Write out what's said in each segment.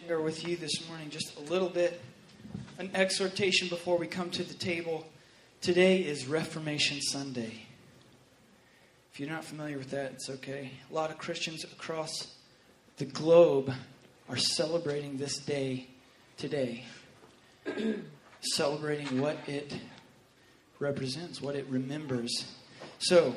share with you this morning just a little bit, an exhortation before we come to the table. Today is Reformation Sunday. If you're not familiar with that, it's okay. A lot of Christians across the globe are celebrating this day today, celebrating what it represents, what it remembers. So,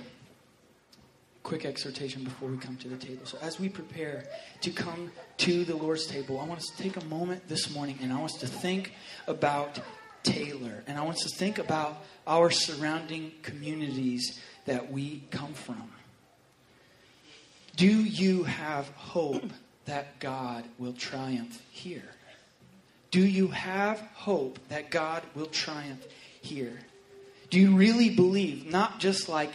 quick exhortation before we come to the table. So, as we prepare to come to the Lord's table, I want us to take a moment this morning and I want us to think about Taylor. And I want us to think about our surrounding communities that we come from. Do you have hope that God will triumph here? Do you have hope that God will triumph here? Do you really believe, not just like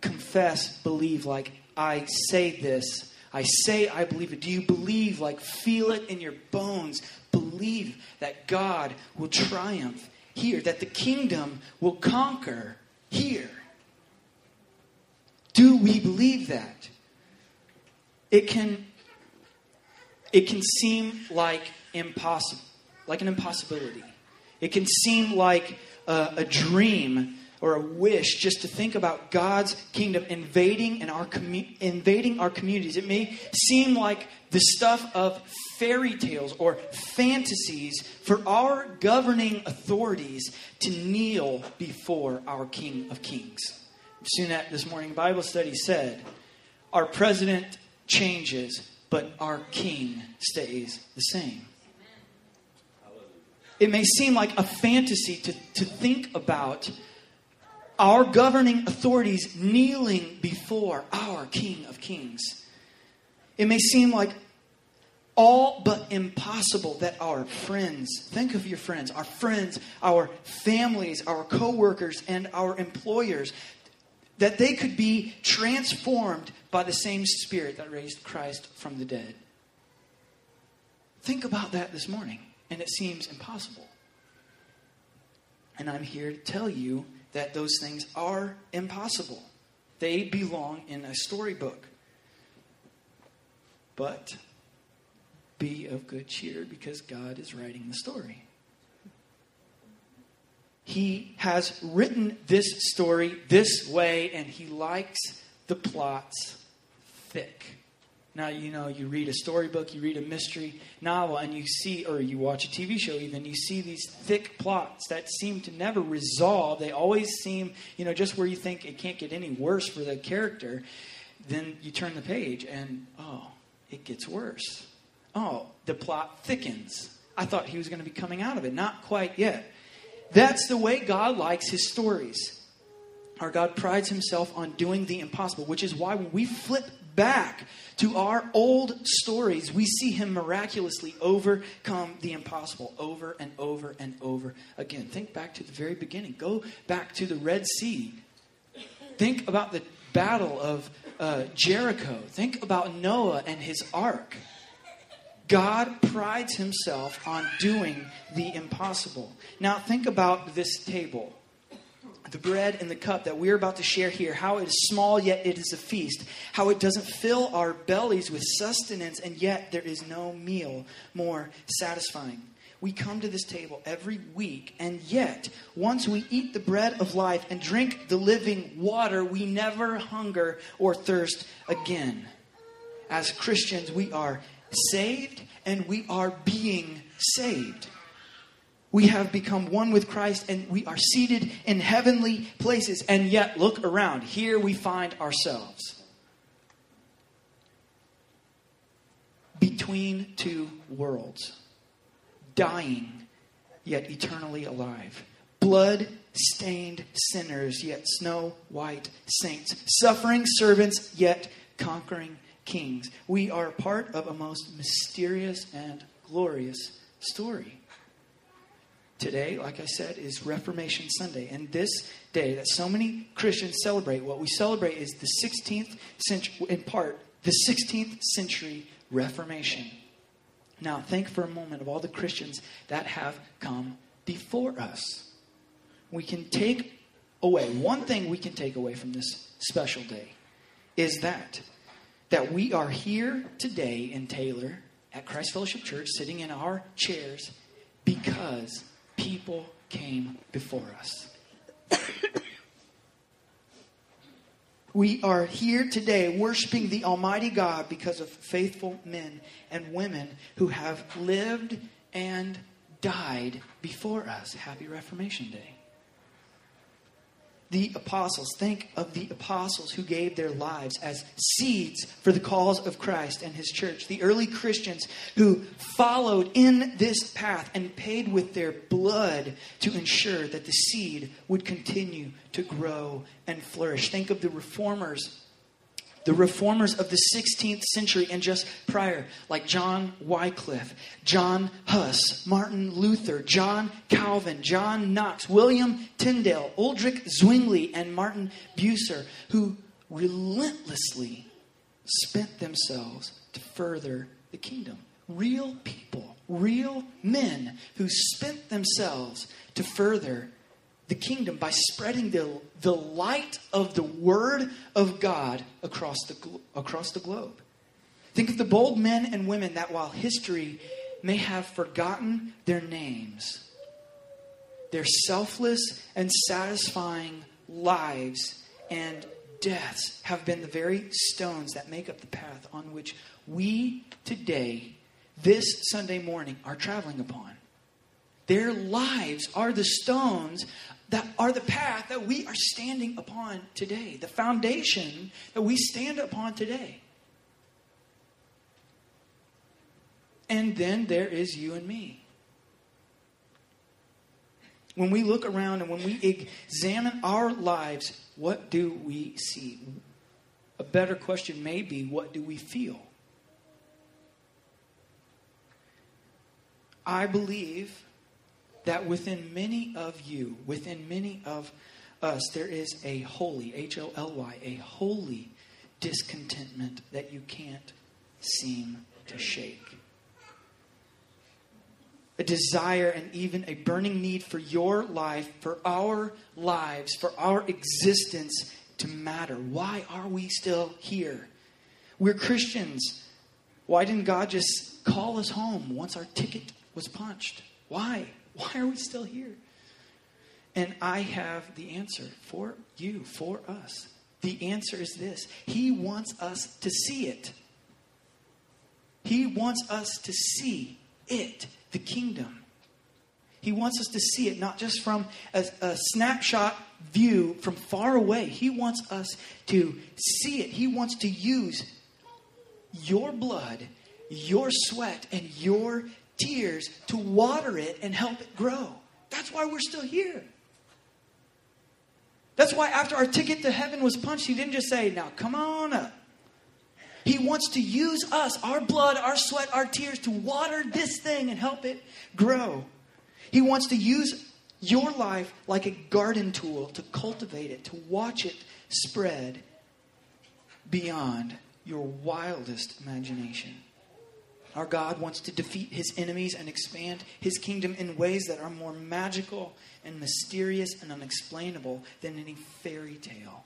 confess, believe, like I say this, I say I believe it. Do you believe, like feel it in your bones, believe that God will triumph here, that the kingdom will conquer here? Do we believe that? It can it can seem like impossible, like an impossibility. It can seem like a, a dream or a wish just to think about God's kingdom invading in our commu- invading our communities. It may seem like the stuff of fairy tales or fantasies for our governing authorities to kneel before our King of Kings. Sunat this morning Bible study said, "Our president changes, but our king stays the same." It may seem like a fantasy to, to think about our governing authorities kneeling before our King of Kings. It may seem like all but impossible that our friends, think of your friends, our friends, our families, our coworkers, and our employers, that they could be transformed by the same Spirit that raised Christ from the dead. Think about that this morning, and it seems impossible. And I'm here to tell you that those things are impossible. They belong in a storybook. But be of good cheer because God is writing the story. He has written this story this way, and he likes the plots thick. Now, you know, you read a storybook, you read a mystery novel, and you see, or you watch a TV show even, you see these thick plots that seem to never resolve. They always seem, you know, just where you think it can't get any worse for the character. Then you turn the page, and oh, it gets worse. Oh, the plot thickens. I thought he was going to be coming out of it. Not quite yet. That's the way God likes his stories. Our God prides himself on doing the impossible, which is why when we flip back to our old stories, we see him miraculously overcome the impossible over and over and over again. Think back to the very beginning. Go back to the Red Sea. Think about the battle of uh, Jericho. Think about Noah and his ark. God prides himself on doing the impossible. Now, think about this table the bread and the cup that we're about to share here, how it is small, yet it is a feast, how it doesn't fill our bellies with sustenance, and yet there is no meal more satisfying. We come to this table every week, and yet, once we eat the bread of life and drink the living water, we never hunger or thirst again. As Christians, we are saved and we are being saved. We have become one with Christ and we are seated in heavenly places. And yet, look around. Here we find ourselves between two worlds, dying, yet eternally alive. Blood stained sinners, yet snow white saints. Suffering servants, yet conquering kings. We are part of a most mysterious and glorious story. Today, like I said, is Reformation Sunday. And this day that so many Christians celebrate, what we celebrate is the 16th century, in part, the 16th century Reformation. Now, think for a moment of all the Christians that have come before us. We can take away, one thing we can take away from this special day is that, that we are here today in Taylor at Christ Fellowship Church, sitting in our chairs, because people came before us. we are here today worshiping the Almighty God because of faithful men and women who have lived and died before us. Happy Reformation Day the apostles. Think of the apostles who gave their lives as seeds for the cause of Christ and his church. The early Christians who followed in this path and paid with their blood to ensure that the seed would continue to grow and flourish. Think of the reformers the reformers of the 16th century and just prior, like John Wycliffe, John Huss, Martin Luther, John Calvin, John Knox, William Tyndale, Ulrich Zwingli, and Martin Bucer, who relentlessly spent themselves to further the kingdom. Real people, real men who spent themselves to further the kingdom by spreading the, the light of the word of God across the, across the globe. Think of the bold men and women that while history may have forgotten their names, their selfless and satisfying lives and deaths have been the very stones that make up the path on which we today, this Sunday morning, are traveling upon. Their lives are the stones that are the path that we are standing upon today, the foundation that we stand upon today. And then there is you and me. When we look around and when we examine our lives, what do we see? A better question may be what do we feel? I believe that within many of you, within many of us, there is a holy, H O L Y, a holy discontentment that you can't seem to shake. A desire and even a burning need for your life, for our lives, for our existence to matter. Why are we still here? We're Christians. Why didn't God just call us home once our ticket was punched? Why? Why are we still here? And I have the answer for you, for us. The answer is this He wants us to see it. He wants us to see it, the kingdom. He wants us to see it not just from a, a, snapshot view from far away. He wants us to see it. He wants to use your blood, your sweat, and your tears to water it and help it grow. That's why we're still here. That's why after our ticket to heaven was punched, he didn't just say, Now come on up. He wants to use us, our blood, our sweat, our tears, to water this thing and help it grow. He wants to use your life like a garden tool to cultivate it, to watch it spread beyond your wildest imagination. Our God wants to defeat his enemies and expand his kingdom in ways that are more magical and mysterious and unexplainable than any fairy tale.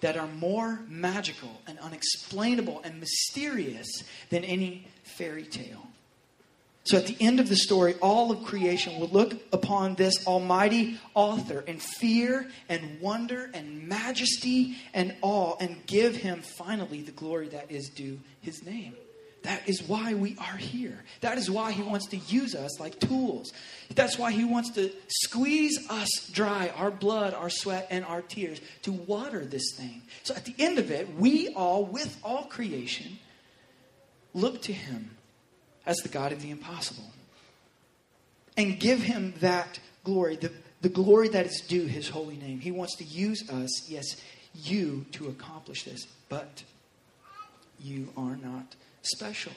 That are more magical and unexplainable and mysterious than any fairy tale. So at the end of the story, all of creation will look upon this almighty author in fear and wonder and majesty and awe and give him finally the glory that is due his name. That is why we are here. That is why He wants to use us like tools. That's why He wants to squeeze us dry, our blood, our sweat, and our tears, to water this thing. So at the end of it, we all, with all creation, look to Him as the God of the impossible and give Him that glory, the, the glory that is due His holy name. He wants to use us, yes, you, to accomplish this, but you are not special.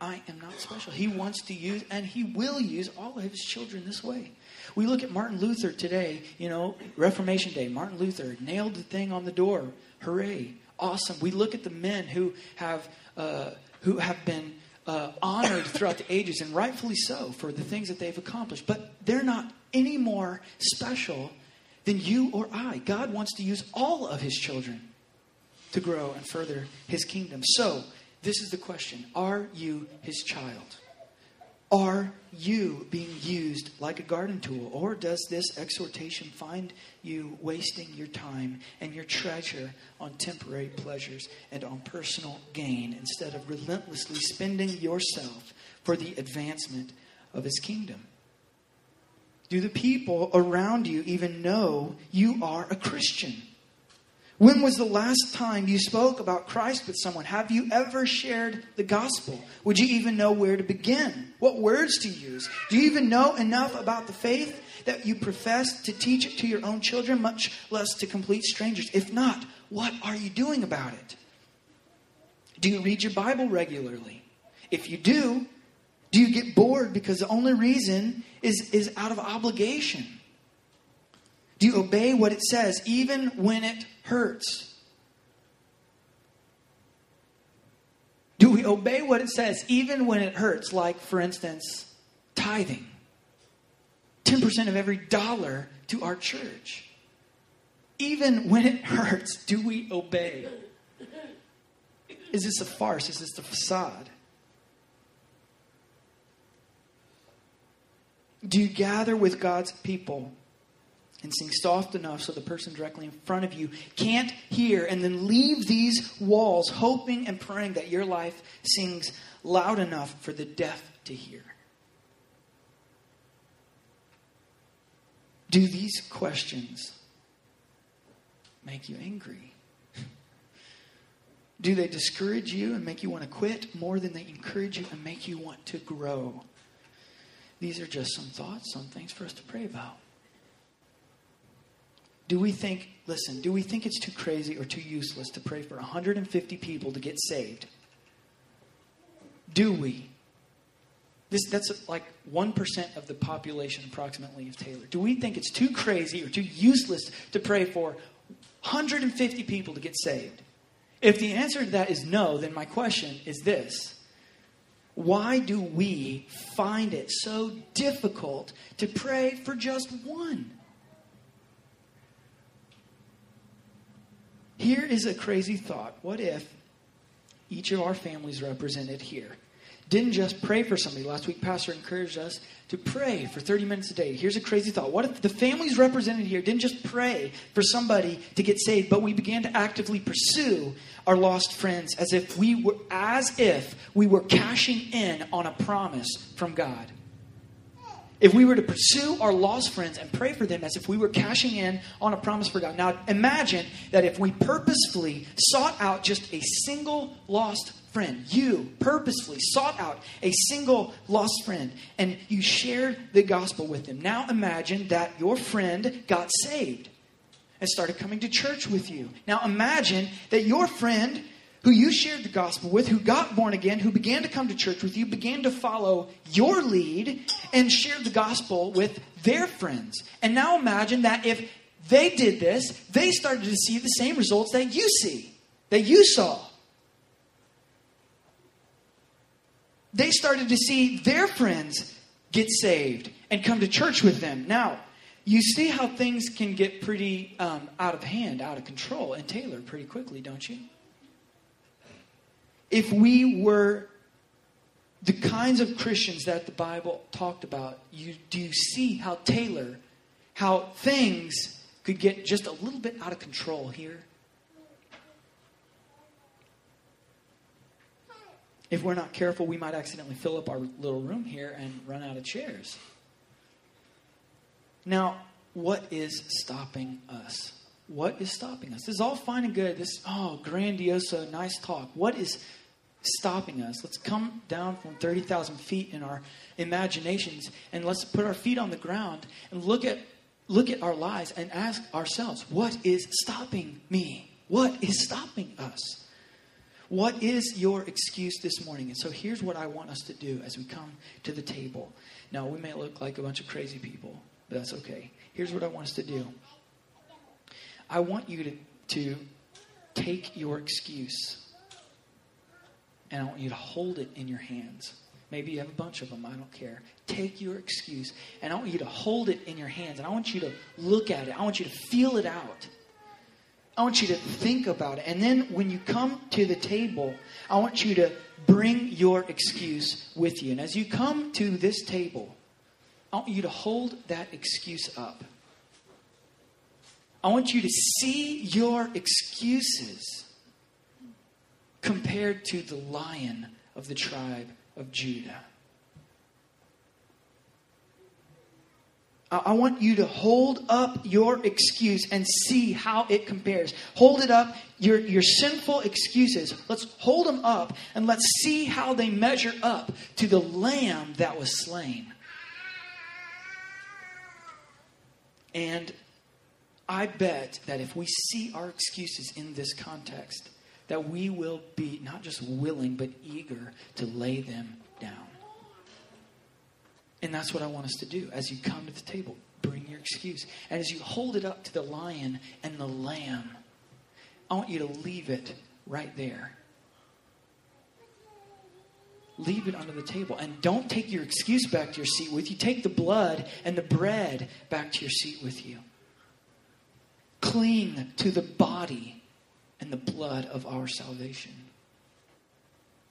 I am not special. He wants to use, and He will use all of His children this way. We look at Martin Luther today, you know, Reformation Day. Martin Luther nailed the thing on the door. Hooray. Awesome. We look at the men who have, uh, who have been uh, honored throughout the ages, and rightfully so, for the things that they've accomplished. But they're not any more special than you or I. God wants to use all of His children to grow and further His kingdom. So, This is the question Are you his child? Are you being used like a garden tool? Or does this exhortation find you wasting your time and your treasure on temporary pleasures and on personal gain instead of relentlessly spending yourself for the advancement of his kingdom? Do the people around you even know you are a Christian? When was the last time you spoke about Christ with someone? Have you ever shared the gospel? Would you even know where to begin? What words to use? Do you even know enough about the faith that you profess to teach it to your own children, much less to complete strangers? If not, what are you doing about it? Do you read your Bible regularly? If you do, do you get bored because the only reason is, is out of obligation? Do you obey what it says even when it hurts? Do we obey what it says even when it hurts? Like, for instance, tithing 10% of every dollar to our church. Even when it hurts, do we obey? Is this a farce? Is this a facade? Do you gather with God's people and sing soft enough so the person directly in front of you can't hear, and then leave these walls hoping and praying that your life sings loud enough for the deaf to hear? Do these questions make you angry? Do they discourage you and make you want to quit more than they encourage you and make you want to grow? These are just some thoughts, some things for us to pray about. Do we think, listen, do we think it's too crazy or too useless to pray for 150 people to get saved? Do we? This, that's like 1% of the population, approximately, of Taylor. Do we think it's too crazy or too useless to pray for 150 people to get saved? If the answer to that is no, then my question is this Why do we find it so difficult to pray for just one? Here is a crazy thought. What if each of our families represented here didn't just pray for somebody? Last week, Pastor encouraged us to pray for 30 minutes a day. Here's a crazy thought. What if the families represented here didn't just pray for somebody to get saved, but we began to actively pursue our lost friends as if we were as if we were cashing in on a promise from God? If we were to pursue our lost friends and pray for them as if we were cashing in on a promise for God. Now, imagine that if we purposefully sought out just a single lost friend, you purposefully sought out a single lost friend, and you shared the gospel with them. Now, imagine that your friend got saved and started coming to church with you. Now, imagine that your friend who you shared the gospel with, who got born again, who began to come to church with you, began to follow your lead and shared the gospel with their friends. And now imagine that if they did this, they started to see the same results that you see, that you saw. They started to see their friends get saved and come to church with them. Now, you see how things can get pretty um, out of hand, out of control, and Taylor pretty quickly, don't you? If we were the kinds of Christians that the Bible talked about, you, do you see how Taylor, how things could get just a little bit out of control here? If we're not careful, we might accidentally fill up our little room here and run out of chairs. Now, what is stopping us? What is stopping us? This is all fine and good. This, oh, grandiose, nice talk. What is stopping us? Let's come down from 30,000 feet in our imaginations and let's put our feet on the ground and look at, look at our lives and ask ourselves, what is stopping me? What is stopping us? What is your excuse this morning? And so here's what I want us to do as we come to the table. Now, we may look like a bunch of crazy people, but that's okay. Here's what I want us to do I want you to, to take your excuse and I want you to hold it in your hands. Maybe you have a bunch of them, I don't care. Take your excuse and I want you to hold it in your hands and I want you to look at it. I want you to feel it out. I want you to think about it. And then when you come to the table, I want you to bring your excuse with you. And as you come to this table, I want you to hold that excuse up. I want you to see your excuses compared to the lion of the tribe of Judah. I want you to hold up your excuse and see how it compares. Hold it up, your, your sinful excuses. Let's hold them up and let's see how they measure up to the lamb that was slain. And I bet that if we see our excuses in this context, that we will be not just willing, but eager to lay them down. And that's what I want us to do. As you come to the table, bring your excuse. And as you hold it up to the lion and the lamb, I want you to leave it right there. Leave it under the table. And don't take your excuse back to your seat with you. Take the blood and the bread back to your seat with you. Cling to the body and the blood of our salvation.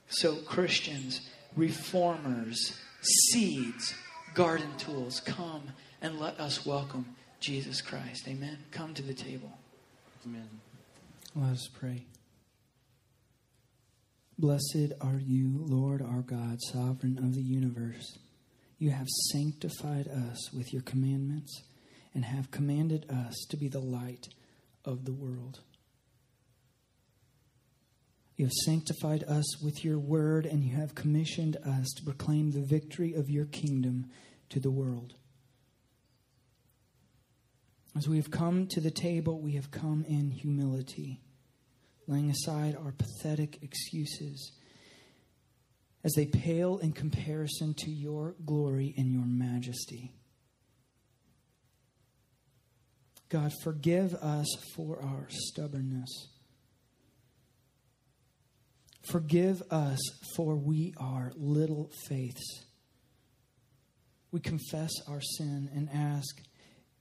So, Christians, reformers, seeds, garden tools, come and let us welcome Jesus Christ. Amen. Come to the table. Amen. Let us pray. Blessed are you, Lord our God, sovereign of the universe. You have sanctified us with your commandments and have commanded us to be the light of the world. You have sanctified us with your word, and you have commissioned us to proclaim the victory of your kingdom to the world. As we have come to the table, we have come in humility, laying aside our pathetic excuses as they pale in comparison to your glory and your majesty. God, forgive us for our stubbornness. Forgive us for we are little faiths. We confess our sin and ask,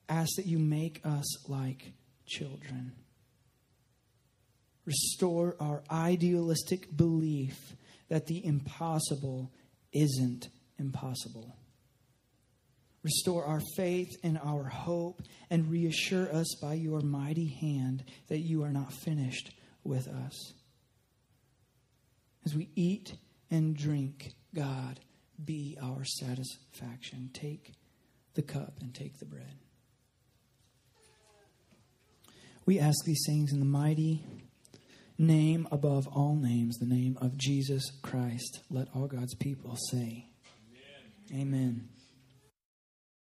ask that you make us like children. Restore our idealistic belief that the impossible isn't impossible. Restore our faith and our hope and reassure us by your mighty hand that you are not finished with us. As we eat and drink, God, be our satisfaction. Take the cup and take the bread. We ask these things in the mighty name above all names, the name of Jesus Christ. Let all God's people say, Amen. Amen.